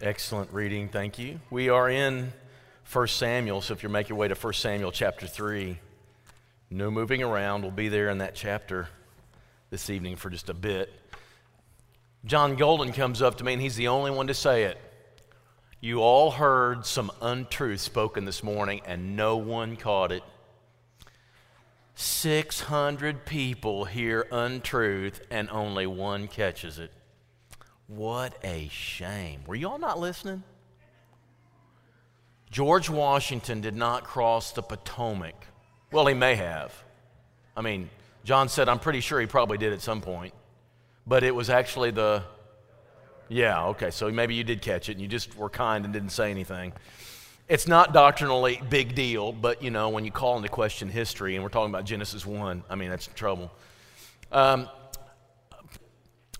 Excellent reading, thank you. We are in 1 Samuel, so if you make your way to 1 Samuel chapter 3, no moving around. We'll be there in that chapter this evening for just a bit. John Golden comes up to me, and he's the only one to say it. You all heard some untruth spoken this morning, and no one caught it. 600 people hear untruth, and only one catches it. What a shame. Were you all not listening? George Washington did not cross the Potomac. Well, he may have. I mean, John said, I'm pretty sure he probably did at some point. But it was actually the. Yeah, okay, so maybe you did catch it and you just were kind and didn't say anything. It's not doctrinally big deal, but you know, when you call into question history, and we're talking about Genesis 1, I mean, that's trouble. Um,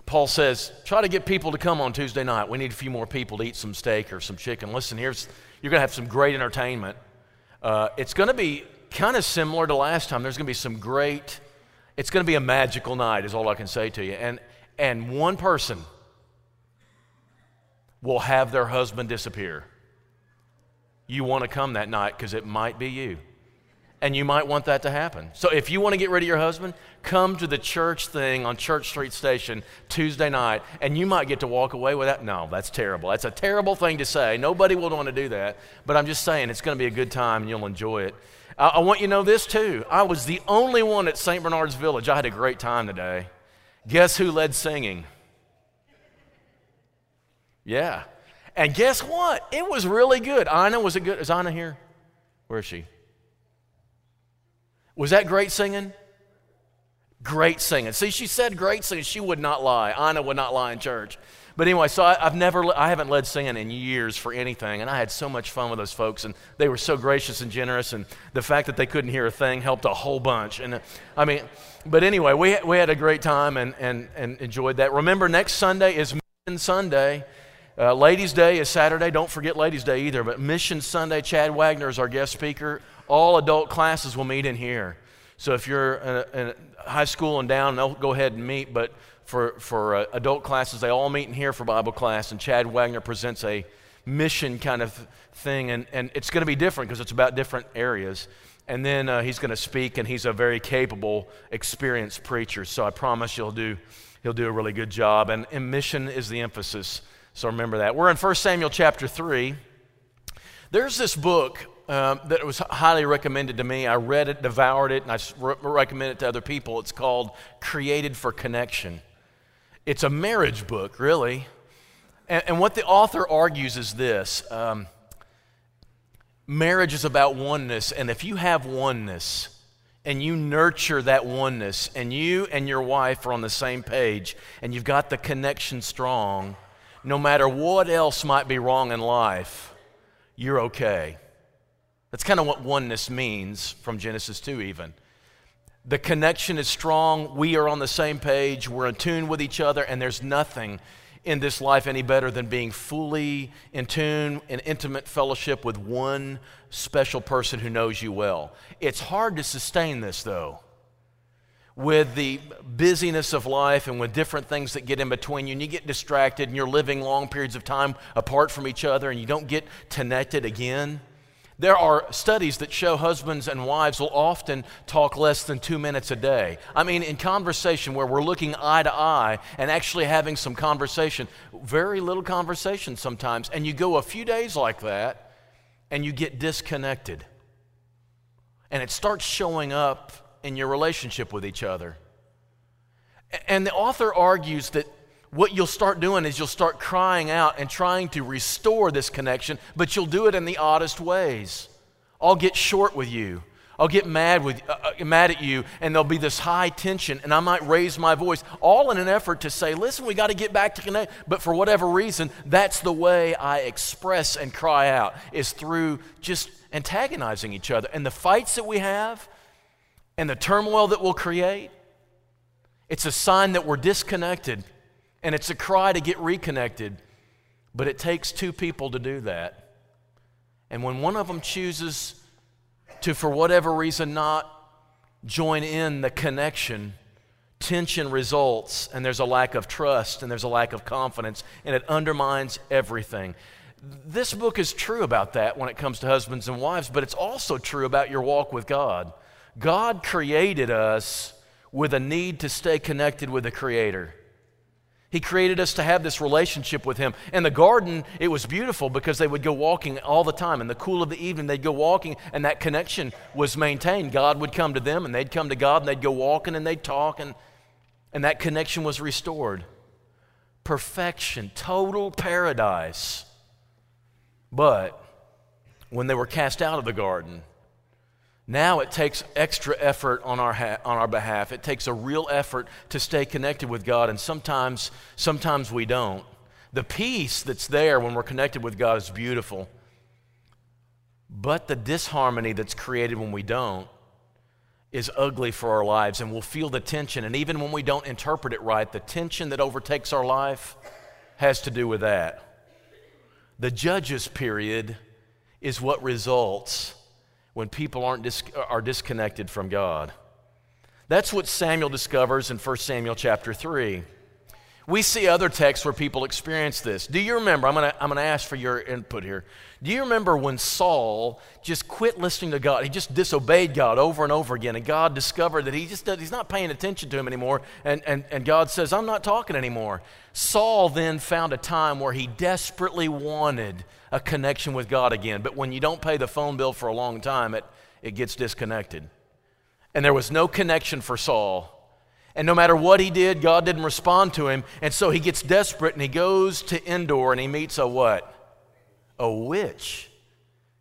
Paul says, try to get people to come on Tuesday night. We need a few more people to eat some steak or some chicken. Listen, here's, you're going to have some great entertainment. Uh, it's going to be kind of similar to last time. There's going to be some great, it's going to be a magical night, is all I can say to you. And, and one person will have their husband disappear. You want to come that night because it might be you and you might want that to happen. So if you want to get rid of your husband, come to the church thing on Church Street Station Tuesday night, and you might get to walk away with that. No, that's terrible. That's a terrible thing to say. Nobody will want to do that. But I'm just saying it's going to be a good time and you'll enjoy it. I, I want you to know this too. I was the only one at St. Bernard's Village. I had a great time today. Guess who led singing? Yeah. And guess what? It was really good. Ina, was it good? Is Ina here? Where is she? Was that great singing? Great singing. See, she said great singing. She would not lie. Anna would not lie in church. But anyway, so I, have never, I haven't led singing in years for anything, and I had so much fun with those folks, and they were so gracious and generous, and the fact that they couldn't hear a thing helped a whole bunch. And I mean, but anyway, we, we had a great time and, and, and enjoyed that. Remember, next Sunday is Mission Sunday. Uh, Ladies' Day is Saturday. Don't forget Ladies' Day either. But Mission Sunday, Chad Wagner is our guest speaker all adult classes will meet in here. So if you're in, high school and down, they'll go ahead and meet. But for, for uh, adult classes, they all meet in here for Bible class. And Chad Wagner presents a mission kind of thing. And, and it's going to be different because it's about different areas. And then uh, he's going to speak, and he's a very capable, experienced preacher. So I promise you'll do, he'll do a really good job. And, and mission is the emphasis. So remember that. We're in 1 Samuel chapter 3. There's this book um, that was highly recommended to me. I read it, devoured it, and I re- recommend it to other people. It's called Created for Connection. It's a marriage book, really. And, and what the author argues is this um, marriage is about oneness, and if you have oneness, and you nurture that oneness, and you and your wife are on the same page, and you've got the connection strong, no matter what else might be wrong in life, you're okay. That's kind of what oneness means from Genesis 2, even. The connection is strong. We are on the same page. We're in tune with each other, and there's nothing in this life any better than being fully in tune in intimate fellowship with one special person who knows you well. It's hard to sustain this, though. With the busyness of life and with different things that get in between you, and you get distracted and you're living long periods of time apart from each other and you don't get connected again. There are studies that show husbands and wives will often talk less than two minutes a day. I mean, in conversation where we're looking eye to eye and actually having some conversation, very little conversation sometimes. And you go a few days like that and you get disconnected. And it starts showing up in your relationship with each other. And the author argues that what you'll start doing is you'll start crying out and trying to restore this connection, but you'll do it in the oddest ways. I'll get short with you. I'll get mad with uh, uh, mad at you, and there'll be this high tension, and I might raise my voice, all in an effort to say, "Listen, we got to get back to connect." But for whatever reason, that's the way I express and cry out is through just antagonizing each other, and the fights that we have, and the turmoil that we'll create. It's a sign that we're disconnected and it's a cry to get reconnected, but it takes two people to do that. And when one of them chooses to, for whatever reason, not join in the connection, tension results, and there's a lack of trust, and there's a lack of confidence, and it undermines everything. This book is true about that when it comes to husbands and wives, but it's also true about your walk with God. God created us with a need to stay connected with the Creator. He created us to have this relationship with Him. In the garden, it was beautiful because they would go walking all the time. In the cool of the evening, they'd go walking, and that connection was maintained. God would come to them, and they'd come to God, and they'd go walking, and they'd talk, and, and that connection was restored. Perfection, total paradise. But when they were cast out of the garden, now it takes extra effort on our, ha- on our behalf. It takes a real effort to stay connected with God, and sometimes, sometimes we don't. The peace that's there when we're connected with God is beautiful. But the disharmony that's created when we don't is ugly for our lives, and we'll feel the tension. And even when we don't interpret it right, the tension that overtakes our life has to do with that. The judges period is what results when people aren't dis- are disconnected from God. That's what Samuel discovers in 1 Samuel chapter 3. We see other texts where people experience this. Do you remember? I'm going to I'm going to ask for your input here. Do you remember when Saul just quit listening to God? He just disobeyed God over and over again, and God discovered that he just he's not paying attention to him anymore, and, and, and God says, I'm not talking anymore. Saul then found a time where he desperately wanted a connection with God again. But when you don't pay the phone bill for a long time, it, it gets disconnected. And there was no connection for Saul. And no matter what he did, God didn't respond to him. And so he gets desperate and he goes to Endor and he meets a what? A witch.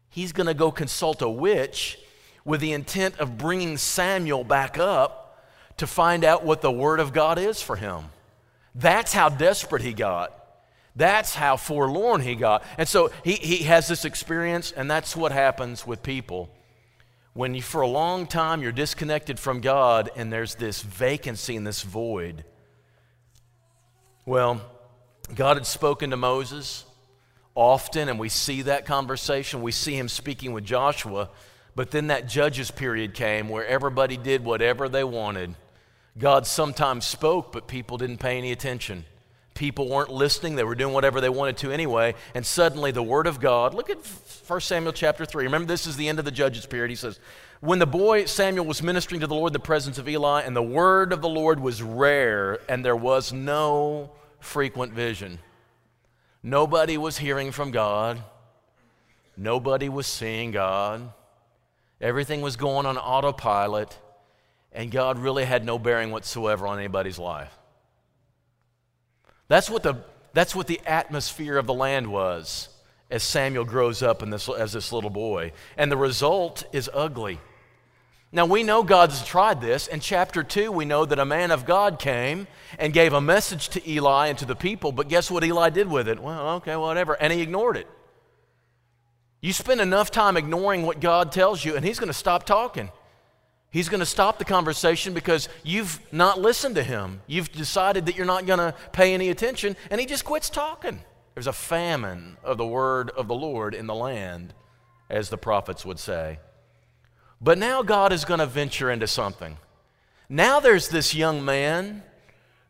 He's going to go consult a witch with the intent of bringing Samuel back up to find out what the Word of God is for him. That's how desperate he got. That's how forlorn he got. And so he, he has this experience, and that's what happens with people. When you, for a long time, you're disconnected from God and there's this vacancy and this void. Well, God had spoken to Moses often, and we see that conversation. We see him speaking with Joshua, but then that judges period came where everybody did whatever they wanted. God sometimes spoke, but people didn't pay any attention people weren't listening they were doing whatever they wanted to anyway and suddenly the word of god look at 1 samuel chapter 3 remember this is the end of the judges period. He says when the boy samuel was ministering to the lord in the presence of eli and the word of the lord was rare and there was no frequent vision. Nobody was hearing from god. Nobody was seeing god. Everything was going on autopilot and god really had no bearing whatsoever on anybody's life that's what the, that's what the atmosphere of the land was as Samuel grows up this, as this little boy. And the result is ugly. Now, we know God's tried this. In chapter 2, we know that a man of God came and gave a message to Eli and to the people, but guess what Eli did with it? Well, okay, whatever. And he ignored it. You spend enough time ignoring what God tells you, and he's going to stop talking. He's going to stop the conversation because you've not listened to him. You've decided that you're not going to pay any attention, and he just quits talking. There's a famine of the word of the Lord in the land, as the prophets would say. But now God is going to venture into something. Now there's this young man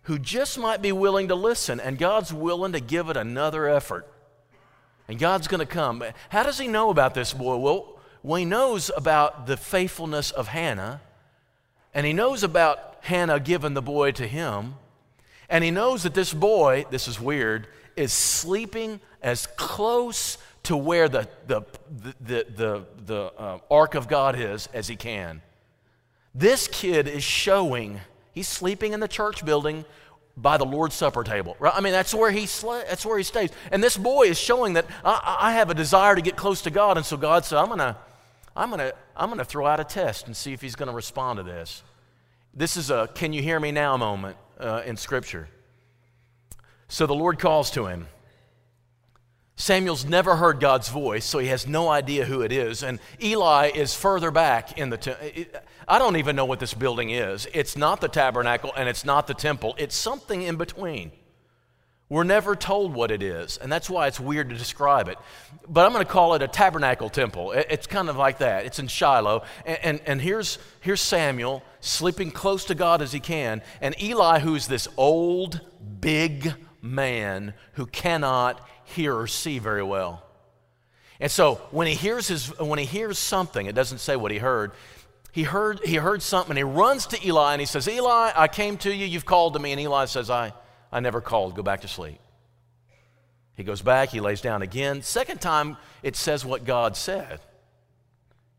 who just might be willing to listen, and God's willing to give it another effort. And God's going to come. How does he know about this boy? Well, well, he knows about the faithfulness of Hannah, and he knows about Hannah giving the boy to him, and he knows that this boy, this is weird, is sleeping as close to where the, the, the, the, the uh, ark of God is as he can. This kid is showing, he's sleeping in the church building by the Lord's Supper table. Right? I mean, that's where he sl- that's where he stays. And this boy is showing that I, I have a desire to get close to God, and so God said, "I'm gonna, I'm going to I'm going to throw out a test and see if he's going to respond to this. This is a can you hear me now moment uh, in Scripture. So the Lord calls to him. Samuel's never heard God's voice, so he has no idea who it is. And Eli is further back in the. Te- I don't even know what this building is. It's not the tabernacle and it's not the temple, it's something in between. We're never told what it is, and that's why it's weird to describe it. But I'm going to call it a tabernacle temple. It's kind of like that. It's in Shiloh. And, and, and, here's, here's Samuel sleeping close to God as he can. And Eli, who's this old, big man who cannot hear or see very well. And so when he hears his when he hears something, it doesn't say what he heard. He heard he heard something and he runs to Eli and he says, Eli, I came to you, you've called to me. And Eli says, I, I never called, go back to sleep. He goes back, he lays down again. Second time, it says what God said.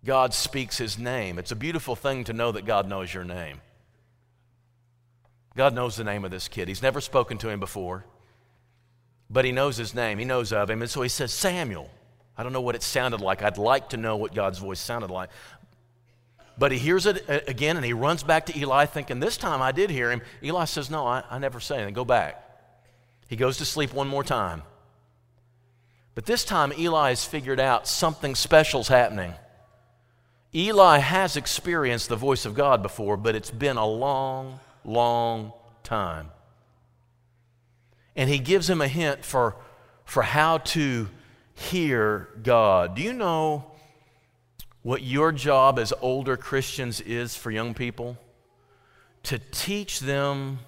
God speaks his name. It's a beautiful thing to know that God knows your name. God knows the name of this kid. He's never spoken to him before, but he knows his name. He knows of him. And so he says, Samuel. I don't know what it sounded like. I'd like to know what God's voice sounded like. But he hears it uh, again and he runs back to Eli thinking, This time I did hear him. Eli says, No, I, I never say anything. Go back. He goes to sleep one more time. But this time Eli has figured out something special's happening. Eli has experienced the voice of God before, but it's been a long, long time. And he gives him a hint for, for how to hear God. Do you know what your job as older Christians is for young people? To teach them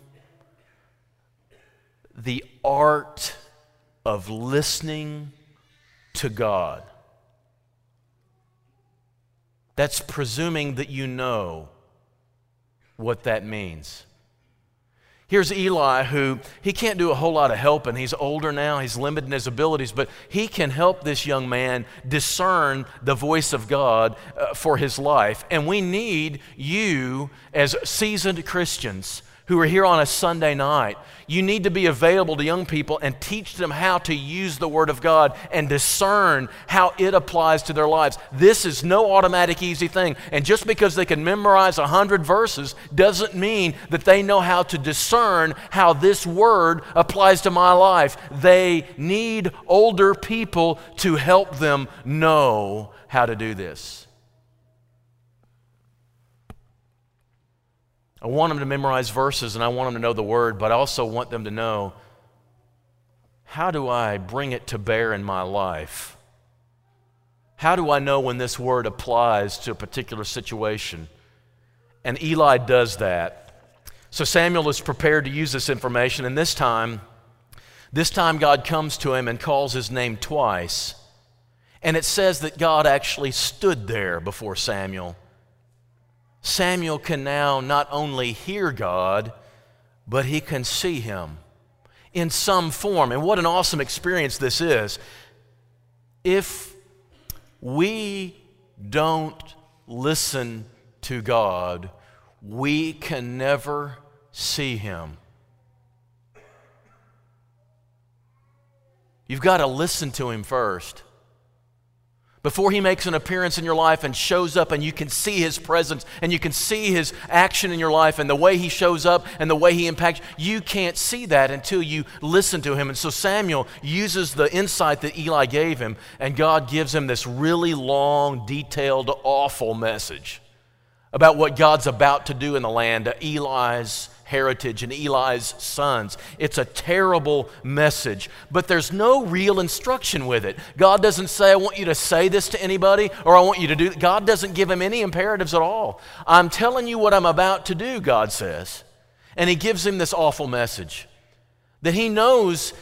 the art of listening to God. That's presuming that you know what that means. Here's Eli, who he can't do a whole lot of helping. He's older now, he's limited in his abilities, but he can help this young man discern the voice of God uh, for his life. And we need you, as seasoned Christians, who are here on a Sunday night, you need to be available to young people and teach them how to use the Word of God and discern how it applies to their lives. This is no automatic, easy thing. And just because they can memorize a hundred verses doesn't mean that they know how to discern how this Word applies to my life. They need older people to help them know how to do this. I want them to memorize verses and I want them to know the word, but I also want them to know how do I bring it to bear in my life? How do I know when this word applies to a particular situation? And Eli does that. So Samuel is prepared to use this information, and this time, this time God comes to him and calls his name twice. And it says that God actually stood there before Samuel Samuel can now not only hear God, but he can see him in some form. And what an awesome experience this is. If we don't listen to God, we can never see him. You've got to listen to him first before he makes an appearance in your life and shows up and you can see his presence and you can see his action in your life and the way he shows up and the way he impacts you can't see that until you listen to him. And so samuel uses the insight that eli gave him and god gives him this really long detailed awful message about what god's about to do in the land eli's heritage and Eli's sons. It's a terrible message, but there's no real instruction with it. God doesn't say, I want you to say this to anybody or I want you to do God doesn't give him any imperatives at all. I'm telling you what I'm about to do, God says. And he gives him this awful message that he knows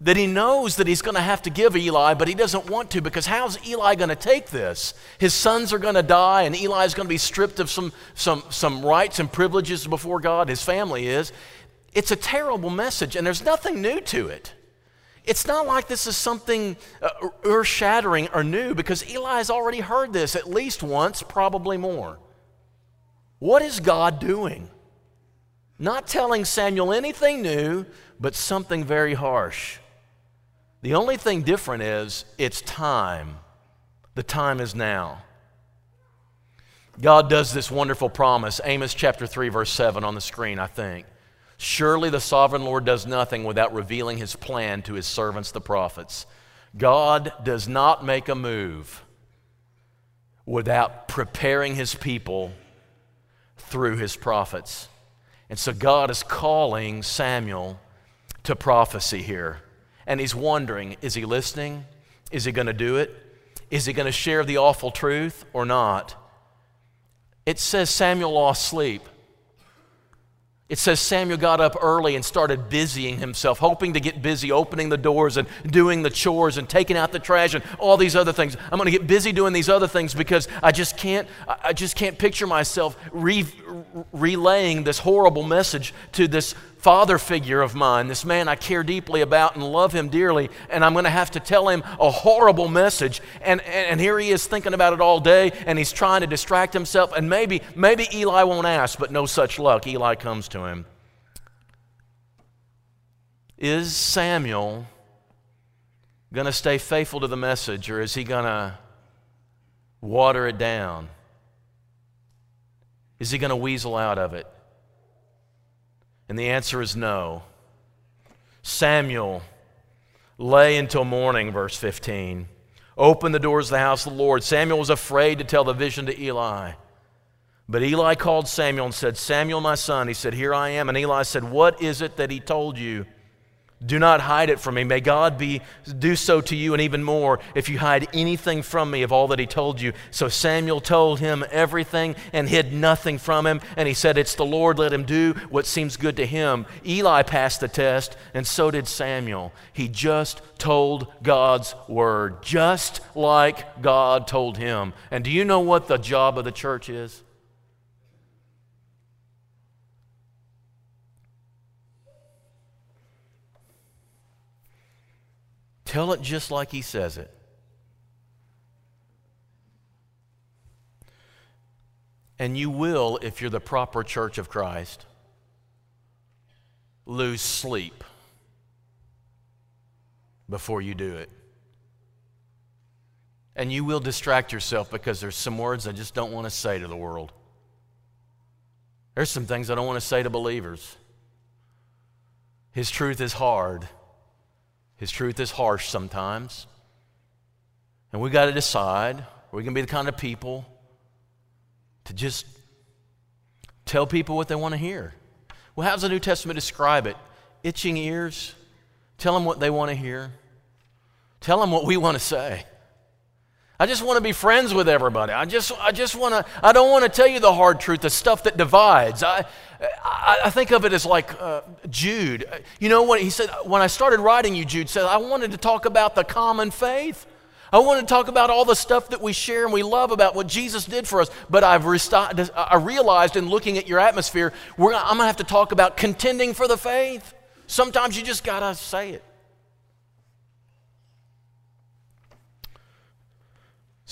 that he knows that he's going to have to give Eli, but he doesn't want to because how's Eli going to take this? His sons are going to die, and Eli is going to be stripped of some, some, some rights and privileges before God. His family is. It's a terrible message, and there's nothing new to it. It's not like this is something uh, earth shattering or new because Eli has already heard this at least once, probably more. What is God doing? Not telling Samuel anything new, but something very harsh. The only thing different is it's time. The time is now. God does this wonderful promise. Amos chapter 3, verse 7 on the screen, I think. Surely the sovereign Lord does nothing without revealing his plan to his servants, the prophets. God does not make a move without preparing his people through his prophets. And so God is calling Samuel to prophecy here. And he's wondering is he listening? Is he going to do it? Is he going to share the awful truth or not? It says Samuel lost sleep. It says Samuel got up early and started busying himself, hoping to get busy opening the doors and doing the chores and taking out the trash and all these other things. I'm going to get busy doing these other things because I just can't I just can't picture myself re- relaying this horrible message to this father figure of mine, this man I care deeply about and love him dearly, and I'm going to have to tell him a horrible message. And, and, and, here he is thinking about it all day, and he's trying to distract himself. And maybe, maybe Eli won't ask, but no such luck. Eli comes to him. Is Samuel going to stay faithful to the message, or is he going to water it down? Is he going to weasel out of it? And the answer is no. Samuel lay until morning, verse 15. Open the doors of the house of the Lord. Samuel was afraid to tell the vision to Eli. But Eli called Samuel and said, Samuel, my son. He said, Here I am. And Eli said, What is it that he told you? Do not hide it from me. May God be, do so to you and even more if you hide anything from me of all that he told you. So Samuel told him everything and hid nothing from him. And he said, It's the Lord, let him do what seems good to him. Eli passed the test, and so did Samuel. He just told God's word, just like God told him. And do you know what the job of the church is? Tell it just like he says it. And you will, if you're the proper church of Christ, lose sleep before you do it. And you will distract yourself because there's some words I just don't want to say to the world. There's some things I don't want to say to believers. His truth is hard. His truth is harsh sometimes. And we got to decide are we going to be the kind of people to just tell people what they want to hear? Well, how does the New Testament describe it? Itching ears? Tell them what they want to hear. Tell them what we want to say. I just want to be friends with everybody. I just, I just want to, I don't want to tell you the hard truth, the stuff that divides. I, I, I think of it as like uh, Jude. You know what he said, when I started writing you, Jude said, I wanted to talk about the common faith. I want to talk about all the stuff that we share and we love about what Jesus did for us. But I've resti- I realized in looking at your atmosphere, I'm going to have to talk about contending for the faith. Sometimes you just got to say it.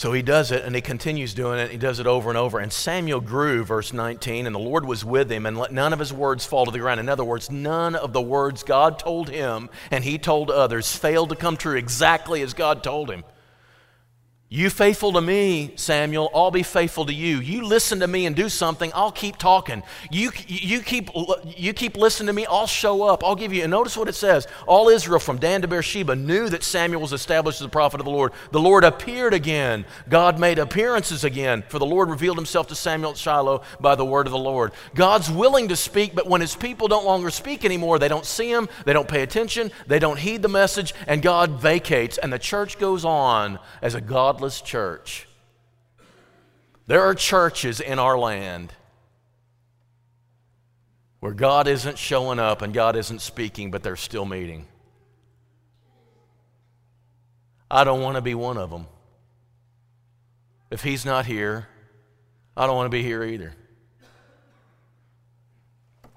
So he does it and he continues doing it. He does it over and over. And Samuel grew, verse 19, and the Lord was with him and let none of his words fall to the ground. In other words, none of the words God told him and he told others failed to come true exactly as God told him. You faithful to me, Samuel, I'll be faithful to you. You listen to me and do something, I'll keep talking. You, you, keep, you keep listening to me, I'll show up. I'll give you. And notice what it says. All Israel from Dan to Beersheba knew that Samuel was established as a prophet of the Lord. The Lord appeared again. God made appearances again, for the Lord revealed himself to Samuel at Shiloh by the word of the Lord. God's willing to speak, but when his people don't longer speak anymore, they don't see him, they don't pay attention, they don't heed the message, and God vacates, and the church goes on as a God godless church. There are churches in our land where God isn't showing up and God isn't speaking, but they're still meeting. I don't want to be one of them. If He's not here, I don't want to be here either.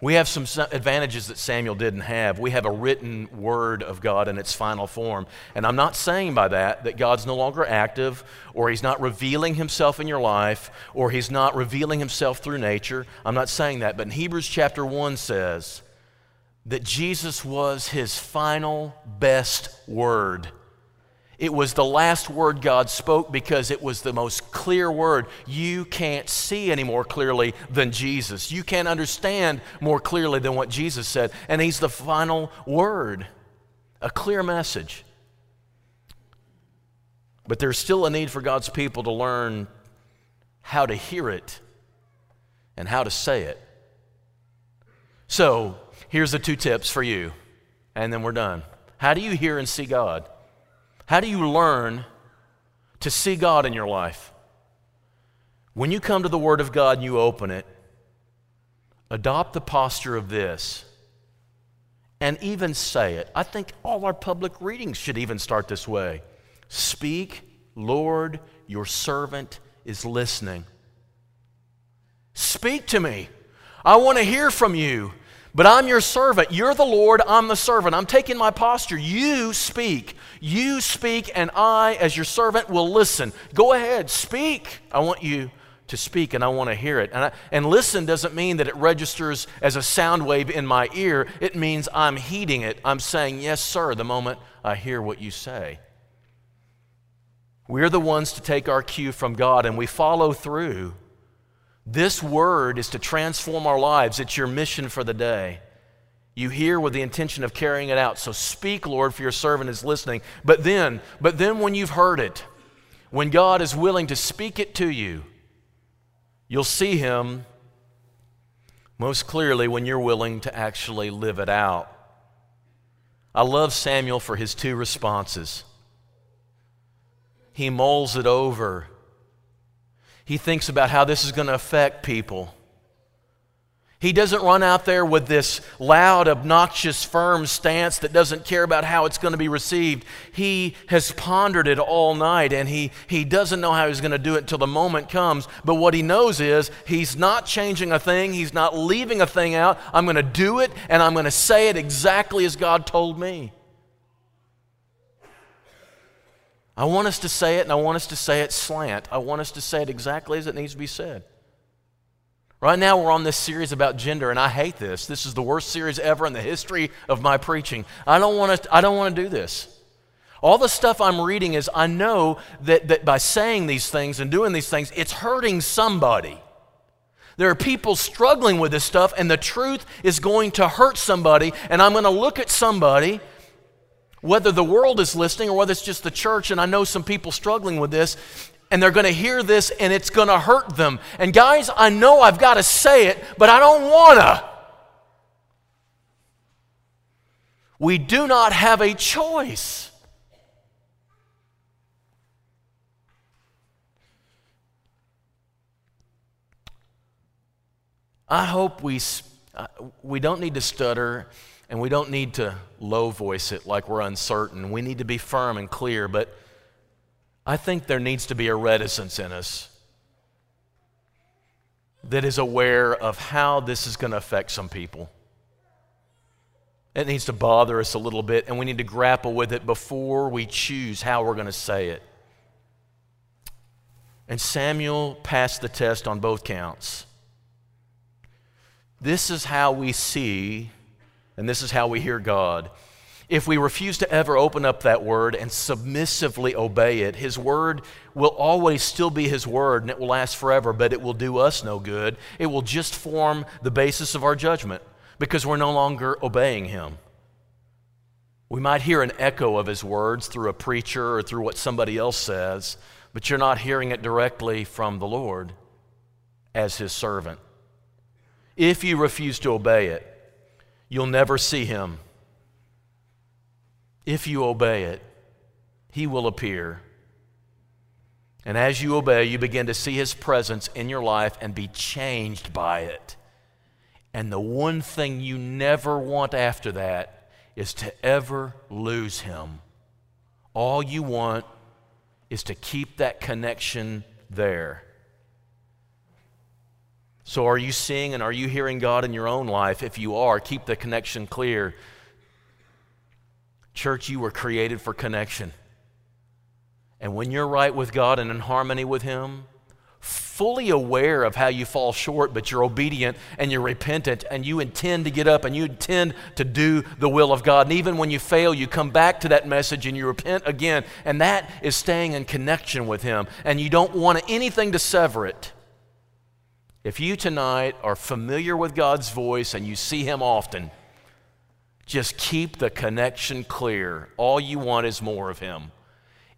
We have some advantages that Samuel didn't have. We have a written word of God in its final form. And I'm not saying by that that God's no longer active, or He's not revealing Himself in your life, or He's not revealing Himself through nature. I'm not saying that. But in Hebrews chapter 1 says that Jesus was His final best word. It was the last word God spoke because it was the most clear word. You can't see any more clearly than Jesus. You can't understand more clearly than what Jesus said. And He's the final word, a clear message. But there's still a need for God's people to learn how to hear it and how to say it. So, here's the two tips for you, and then we're done. How do you hear and see God? How do you learn to see God in your life? When you come to the Word of God and you open it, Adopt the posture of this and even say it. I think all our public readings should even start this way Speak, Lord, your servant is listening. Speak to me. I want to hear from you, but I'm your servant. You're the Lord, I'm the servant. I'm taking my posture. You speak. You speak, and I, as your servant, will listen. Go ahead, speak. I want you to speak and I want to hear it. And, I, and listen doesn't mean that it registers as a sound wave in my ear. It means I'm heeding it. I'm saying, Yes, sir, the moment I hear what you say. We're the ones to take our cue from God and we follow through. This word is to transform our lives. It's your mission for the day. You hear with the intention of carrying it out. So speak, Lord, for your servant is listening. But then, but then when you've heard it, when God is willing to speak it to you, You'll see him most clearly when you're willing to actually live it out. I love Samuel for his two responses. He mulls it over. He thinks about how this is going to affect people. He doesn't run out there with this loud, obnoxious, firm stance that doesn't care about how it's going to be received. He has pondered it all night and he, he doesn't know how he's going to do it until the moment comes. But what he knows is he's not changing a thing, he's not leaving a thing out. I'm going to do it and I'm going to say it exactly as God told me. I want us to say it and I want us to say it slant. I want us to say it exactly as it needs to be said. Right now, we're on this series about gender, and I hate this. This is the worst series ever in the history of my preaching. I don't want to, I don't want to do this. All the stuff I'm reading is I know that, that by saying these things and doing these things, it's hurting somebody. There are people struggling with this stuff, and the truth is going to hurt somebody, and I'm going to look at somebody, whether the world is listening or whether it's just the church, and I know some people struggling with this, and they're going to hear this and it's going to hurt them. And guys, I know I've got to say it, but I don't want to. We do not have a choice. I hope we, uh, we don't need to stutter and we don't need to low voice it like we're uncertain. We need to be firm and clear, but I think there needs to be a reticence in us that is aware of how this is going to affect some people. It needs to bother us a little bit, and we need to grapple with it before we choose how we're going to say it. And Samuel passed the test on both counts. This is how we see, and this is how we hear God. If we refuse to ever open up that word and submissively obey it, His word will always still be His word and it will last forever, but it will do us no good. It will just form the basis of our judgment because we're no longer obeying Him. We might hear an echo of His words through a preacher or through what somebody else says, but you're not hearing it directly from the Lord as His servant. If you refuse to obey it, you'll never see Him if you obey it, He will appear. And as you obey, you begin to see His presence in your life and be changed by it. And the one thing you never want after that is to ever lose Him. All you want is to keep that connection there. So, are you seeing and are you hearing God in your own life? If you are, keep the connection clear. Church, you were created for connection. And when you're right with God and in harmony with Him, fully aware of how you fall short, but you're obedient and you're repentant and you intend to get up and you intend to do the will of God. And even when you fail, you come back to that message and you repent again. And that is staying in connection with Him. And you don't want anything to sever it. If you tonight are familiar with God's voice and you see Him often, just keep the connection clear. All you want is more of Him.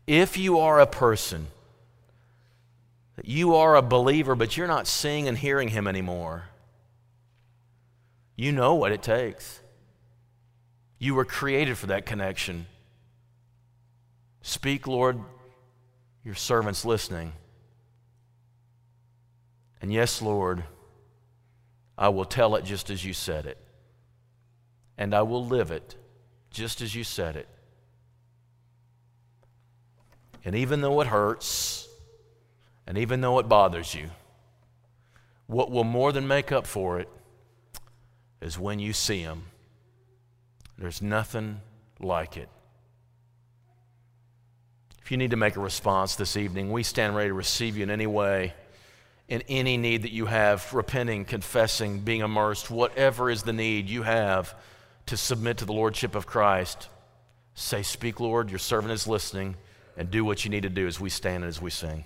If you are a person, you are a believer, but you're not seeing and hearing Him anymore, you know what it takes. You were created for that connection. Speak, Lord, your servant's listening. And yes, Lord, I will tell it just as you said it. And I will live it just as you said it. And even though it hurts, and even though it bothers you, what will more than make up for it is when you see Him. There's nothing like it. If you need to make a response this evening, we stand ready to receive you in any way, in any need that you have, repenting, confessing, being immersed, whatever is the need you have to submit to the Lordship of Christ. Say, Speak, Lord, your servant is listening, and do what you need to do as we stand and as we sing.